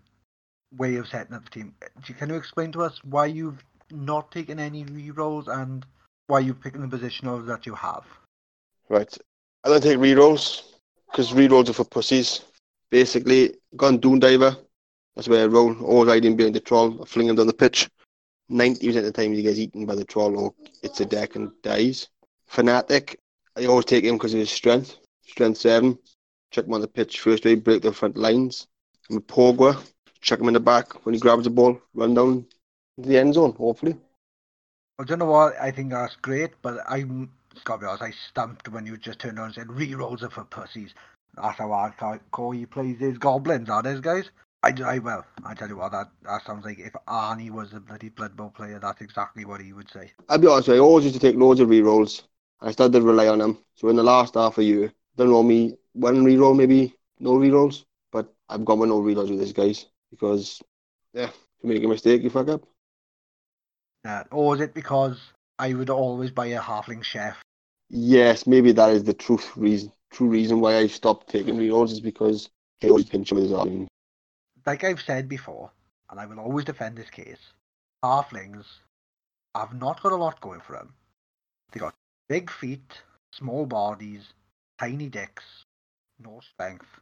way of setting up the team. Can you explain to us why you've not taken any rerolls and why you're picking the positionals that you have? Right. I don't take rerolls because rerolls are for pussies. Basically, gone Doomdiver. That's where I roll. Always hiding behind the troll. I fling him down the pitch. 90% of the time he gets eaten by the troll or it's a deck and dies. Fanatic, I always take him because of his strength. Strength 7. Chuck him on the pitch first way, break the front lines. I'm a Pogoer. Chuck him in the back. When he grabs the ball, run down the end zone, hopefully. Don't know what I think that's great, but I'm be honest, I stumped when you just turned around and said rerolls are for pussies. That's how hardcore he plays his goblins, are these guys? I, I well, I tell you what, that, that sounds like if Arnie was a bloody Blood Bowl player, that's exactly what he would say. I'll be honest with you, I always used to take loads of rerolls. I started to rely on them. So in the last half a year, don't know me, one reroll maybe, no rerolls. But I've got my no rerolls with these guys because, yeah, if you make a mistake, you fuck up. Uh, or is it because I would always buy a halfling chef? Yes, maybe that is the truth reason. True reason why I stopped taking rerolls is because I always pinch with his arm. Like I've said before, and I will always defend this case, halflings have not got a lot going for them. They got big feet, small bodies, tiny dicks, no strength.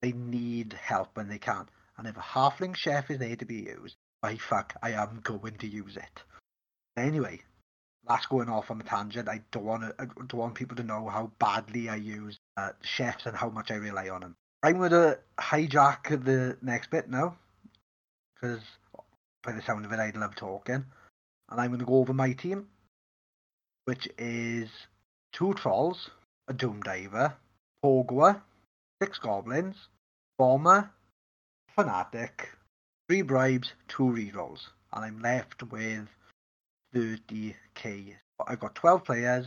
They need help when they can. And if a halfling chef is there to be used, by fuck, I am going to use it. Anyway, that's going off on a tangent. I don't want to, I don't want people to know how badly I use uh, chefs and how much I rely on them. I'm going to hijack the next bit now, because by the sound of it, I love talking, and I'm going to go over my team, which is two trolls, a doom diver, Pogoer, six goblins, bomber, fanatic, three bribes, two rerolls, and I'm left with 30k. I've got 12 players,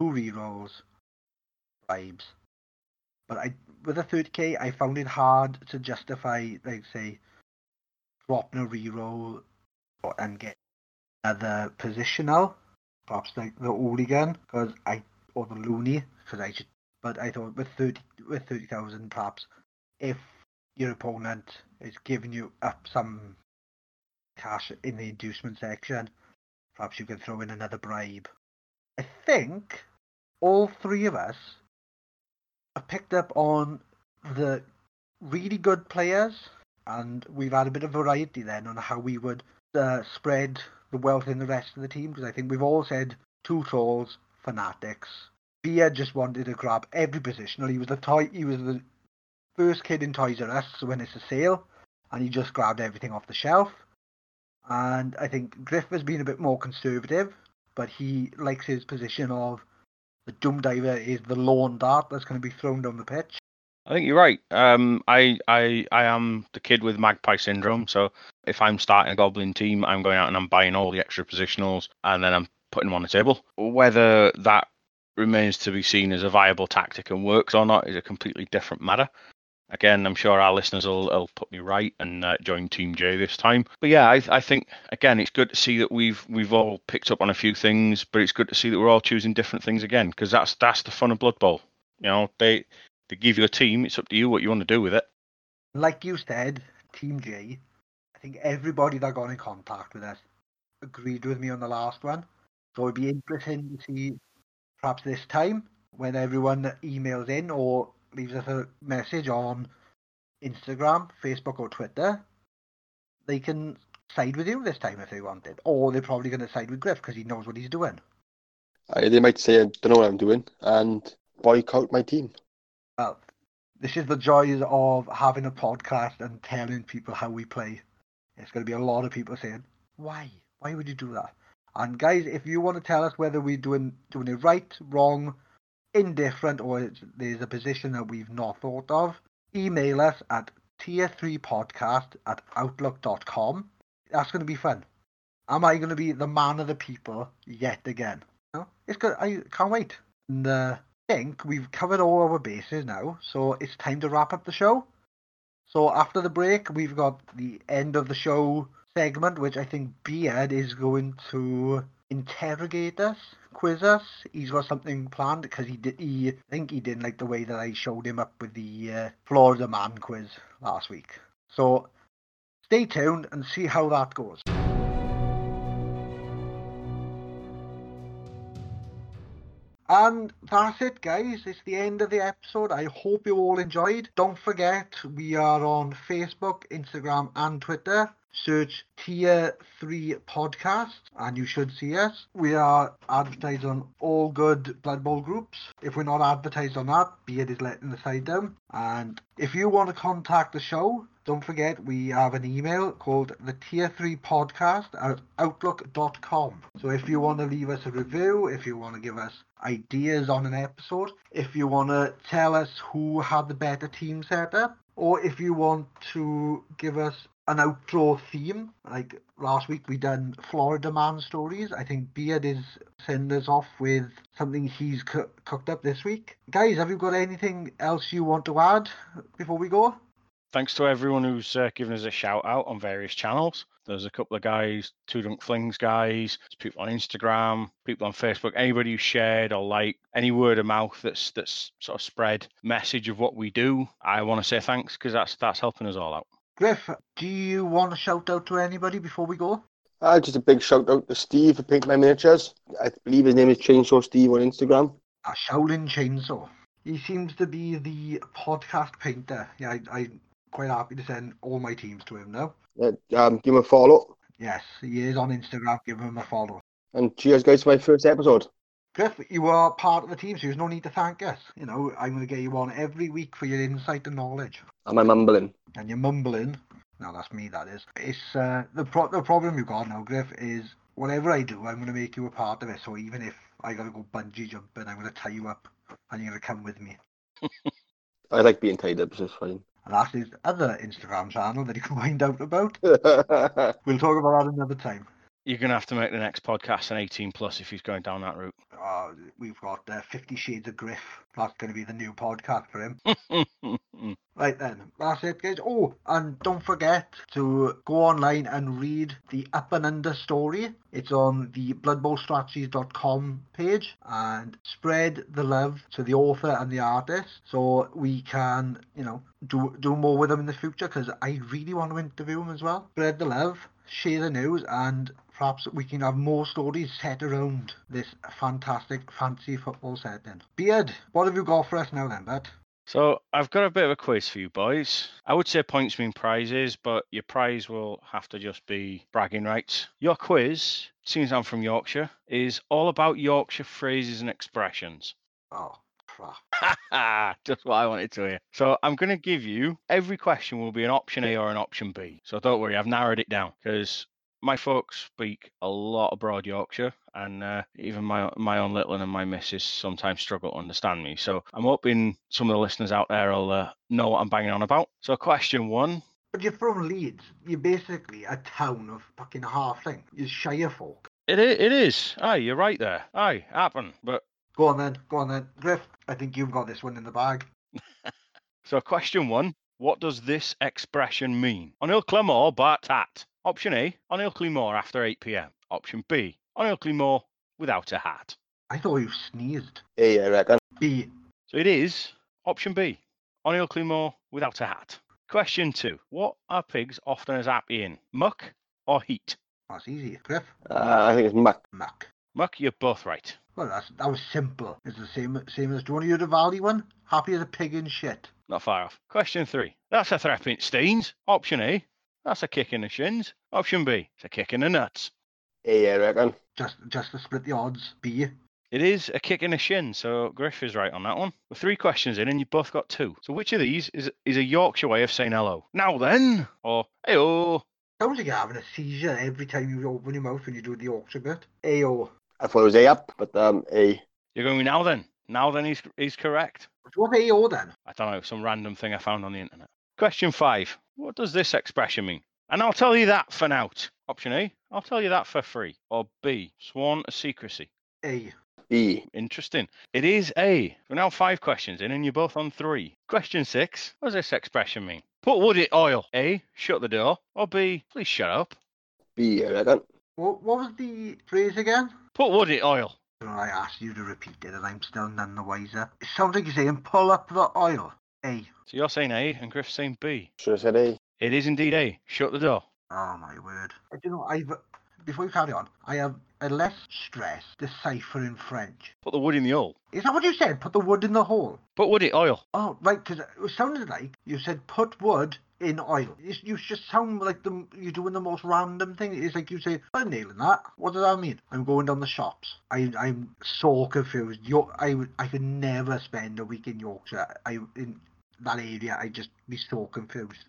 two rerolls, bribes. But I, with a 30k, I found it hard to justify, like, say, dropping a reroll and get another positional, perhaps like the hooligan, because I or the loony, because I should. But I thought with 30 with 30,000, perhaps if your opponent is giving you up some cash in the inducement section, perhaps you can throw in another bribe. I think all three of us have picked up on the really good players, and we've had a bit of variety then on how we would uh, spread the wealth in the rest of the team. Because I think we've all said two trolls, fanatics. Bia just wanted to grab every positional. He was the toy. He was the first kid in Toys R Us when it's a sale, and he just grabbed everything off the shelf. And I think Griff has been a bit more conservative, but he likes his position of the Doom Diver is the lawn dart that's going to be thrown down the pitch. I think you're right. Um, I, I, I am the kid with magpie syndrome. So if I'm starting a goblin team, I'm going out and I'm buying all the extra positionals, and then I'm putting them on the table. Whether that remains to be seen as a viable tactic and works or not is a completely different matter. Again, I'm sure our listeners will, will put me right and uh, join Team J this time. But yeah, I, I think again it's good to see that we've we've all picked up on a few things, but it's good to see that we're all choosing different things again because that's that's the fun of Blood Bowl. You know, they they give you a team. It's up to you what you want to do with it. Like you said, Team J, I think everybody that got in contact with us agreed with me on the last one. So it'd be interesting to see perhaps this time when everyone emails in or leaves us a message on Instagram, Facebook, or Twitter, they can side with you this time if they wanted. Or they're probably going to side with Griff because he knows what he's doing. Uh, they might say, I don't know what I'm doing, and boycott my team. Well, this is the joys of having a podcast and telling people how we play. It's going to be a lot of people saying, why? Why would you do that? And guys, if you want to tell us whether we're doing doing it right, wrong, indifferent, or there's a position that we've not thought of, email us at tier 3 podcast at outlook.com. That's going to be fun. Am I going to be the man of the people yet again? No, it's good. I can't wait. And uh, I think we've covered all our bases now, so it's time to wrap up the show. So after the break, we've got the end of the show segment, which I think Beard is going to interrogate us, quiz us. He's got something planned because he did. He I think he didn't like the way that I showed him up with the uh, Florida Man quiz last week. So stay tuned and see how that goes. And that's it, guys. It's the end of the episode. I hope you all enjoyed. Don't forget, we are on Facebook, Instagram, and Twitter. Search Tier 3 Podcast, and you should see us. We are advertised on all good Blood Bowl groups. If we're not advertised on that, Beard is letting the side down. And if you want to contact the show, don't forget we have an email called the tier 3 podcast at outlook.com so if you want to leave us a review if you want to give us ideas on an episode if you want to tell us who had the better team setup or if you want to give us an outro theme like last week we done florida man stories i think beard is sending us off with something he's co- cooked up this week guys have you got anything else you want to add before we go Thanks to everyone who's uh, given us a shout out on various channels. There's a couple of guys, Two Drunk Flings guys, people on Instagram, people on Facebook, anybody who shared or like any word of mouth that's that's sort of spread message of what we do. I want to say thanks because that's that's helping us all out. Griff, do you want to shout out to anybody before we go? Uh, just a big shout out to Steve for painting my miniatures. I believe his name is Chainsaw Steve on Instagram. A Shaolin Chainsaw. He seems to be the podcast painter. Yeah, I, I'm quite happy to send all my teams to him now. Yeah, um, give him a follow. Yes, he is on Instagram. Give him a follow. And cheers, guys, for my first episode. Griff, you are part of the team, so there's no need to thank us. You know, I'm going to get you on every week for your insight and knowledge. Am I mumbling? And you're mumbling. No, that's me, that is. It's uh, the, pro- the problem you've got now, Griff, is whatever I do, I'm going to make you a part of it. So even if I got to go bungee jumping, I'm going to tie you up and you're going to come with me. I like being tied up, so it's fine. And that's his other Instagram channel that you can find out about. We'll talk about that another time. You're gonna have to make the next podcast an 18 plus if he's going down that route. Uh, we've got uh, Fifty Shades of Griff. That's going to be the new podcast for him. Right then, that's it, guys. Oh, and don't forget to go online and read the Up and Under story. It's on the bloodbowlstrategies.com page and spread the love to the author and the artist so we can, you know, do do more with them in the future because I really want to interview them as well. Spread the love, share the news, and perhaps we can have more stories set around this fantastic fancy football setting. Beard, what have you got for us now then, bud? So I've got a bit of a quiz for you boys. I would say points mean prizes, but your prize will have to just be bragging rights. Your quiz, since I'm from Yorkshire, is all about Yorkshire phrases and expressions. Oh, crap. just what I wanted to hear. So I'm going to give you every question will be an option A or an option B. So don't worry, I've narrowed it down because my folks speak a lot of Broad Yorkshire, and uh, even my my own little one and my missus sometimes struggle to understand me. So I'm hoping some of the listeners out there will uh, know what I'm banging on about. So question one. But you're from Leeds. You're basically a town of fucking halfling. You're Shire folk. It is, it is. Aye, you're right there. Aye, happen. But Go on then. Go on then. Griff, I think you've got this one in the bag. so question one. What does this expression mean? On Ilkley Moor, bar tat. Option A, on Ilkley Moor after 8 pm. Option B, on Ilkley Moor without a hat. I thought you sneezed. A, I reckon. B. So it is option B, on Ilkley Moor without a hat. Question two. What are pigs often as happy in? Muck or heat? That's easy. Griff, Uh, I think it's Muck. muck. Muck, you're both right. Well, that's that was simple. It's the same same as. Do you want to hear the Valley one? Happy as a pig in shit. Not far off. Question three. That's a thrap in steins. Option A. That's a kick in the shins. Option B. It's a kick in the nuts. A, I reckon. Just just to split the odds. B. It is a kick in the shin, so Griff is right on that one. We're three questions in, and you both got two. So which of these is is a Yorkshire way of saying hello? Now then, or heyo? Sounds like you're having a seizure every time you open your mouth when you do the Yorkshire bit. Ayo. I thought it was A up, but um, A. You're going with now then. Now then, he's he's correct. What's AO then? I don't know, some random thing I found on the internet. Question five. What does this expression mean? And I'll tell you that for now. Option A, I'll tell you that for free. Or B, sworn to secrecy. A. B. Interesting. It is A. We're now five questions in, and you're both on three. Question six. What does this expression mean? Put wood in oil. A. Shut the door. Or B. Please shut up. B, I reckon. What what was the phrase again? Put wood in oil. I asked you to repeat it, and I'm still none the wiser. It sounds like you're saying pull up the oil. A. So you're saying A, and Griff's saying B. Should have said A. It is indeed A. Shut the door. Oh my word. I don't know. I've before you carry on, I have a less stress deciphering French. Put the wood in the hole. Is that what you said? Put the wood in the hole. Put wood in oil. Oh, right, because it sounded like you said put wood in oil. You, you just sound like the, you're doing the most random thing. It's like you say, I'm nailing that. What does that mean? I'm going down the shops. I, I'm so confused. York, I, I could never spend a week in Yorkshire. I In that area, I'd just be so confused.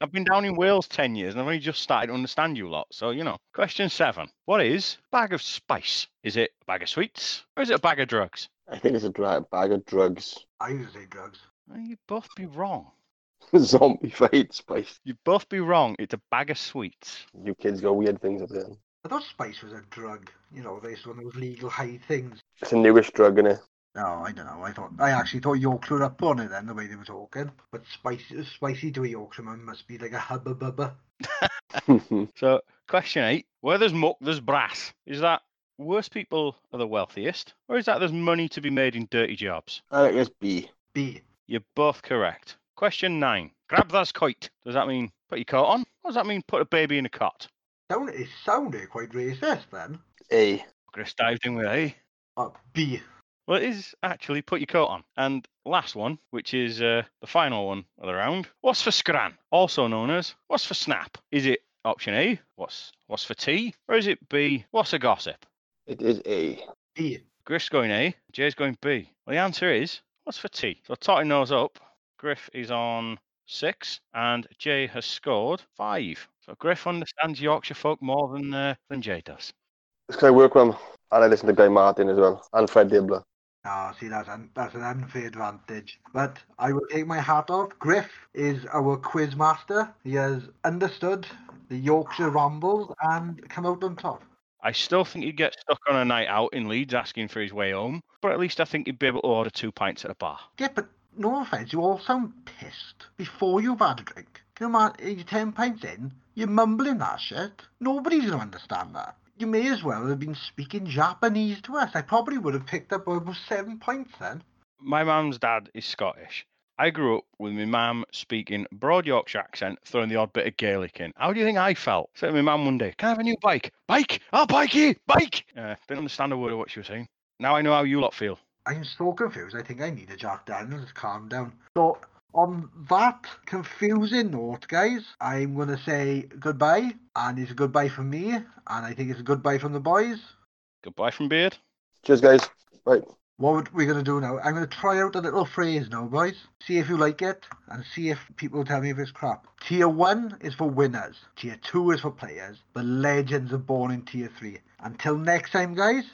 I've been down in Wales 10 years and I've only just started to understand you lot. So, you know. Question seven. What is a bag of spice? Is it a bag of sweets or is it a bag of drugs? I think it's a dra- bag of drugs. I used to say drugs. Well, You'd both be wrong. Zombie fight spice. You'd both be wrong. It's a bag of sweets. You kids go weird things up there. I thought spice was a drug. You know, this one of those legal high things. It's a newish drug, innit? No, I don't know. I thought I actually thought Yorkshire were up on it then the way they were talking. But spicy, spicy to a Yorkshireman must be like a hubba bubba. So, question eight. Where there's muck, there's brass. Is that worst people are the wealthiest? Or is that there's money to be made in dirty jobs? I think it's B. B. You're both correct. Question nine. Grab that kite. Does that mean put your coat on? What does that mean put a baby in a cot? Sound it sounded quite racist then. A. Chris dived in with A. Uh, B. Well, it is actually put your coat on. And last one, which is uh, the final one of the round. What's for scran? Also known as what's for snap? Is it option A? What's what's for tea? Or is it B? What's a gossip? It is A. B. Griff's going A. Jay's going B. Well, the answer is what's for tea? So totting those up. Griff is on six, and Jay has scored five. So Griff understands Yorkshire folk more than uh, than Jay does. It's because I work with him. And I listen to Guy Martin as well. And Fred Dibnah. Ah, see, that's an, that's an unfair advantage. But I will take my hat off. Griff is our quiz master. He has understood the Yorkshire rambles and come out on top. I still think he'd get stuck on a night out in Leeds asking for his way home, but at least I think he'd be able to order two pints at a bar. Yeah, but no offence, you all sound pissed before you've had a drink. Come on, you're 10 pints in, you're mumbling that shit. Nobody's going to understand that. You may as well have been speaking Japanese to us. I probably would have picked up almost seven points then. My mum's dad is Scottish. I grew up with my mum speaking broad Yorkshire accent, throwing the odd bit of Gaelic in. How do you think I felt? Said to my mum one day, "Can I have a new bike? Bike? I'll bike you, bike." Uh, didn't understand a word of what she was saying. Now I know how you lot feel. I'm so confused. I think I need a Jack Daniels to calm down. So, on that confusing note, guys, I'm going to say goodbye. And it's a goodbye from me. And I think it's a goodbye from the boys. Goodbye from Beard. Cheers, guys. Right. What are we're going to do now, I'm going to try out a little phrase now, boys. See if you like it, and see if people tell me if it's crap. Tier 1 is for winners. Tier 2 is for players. The legends are born in Tier 3. Until next time, guys,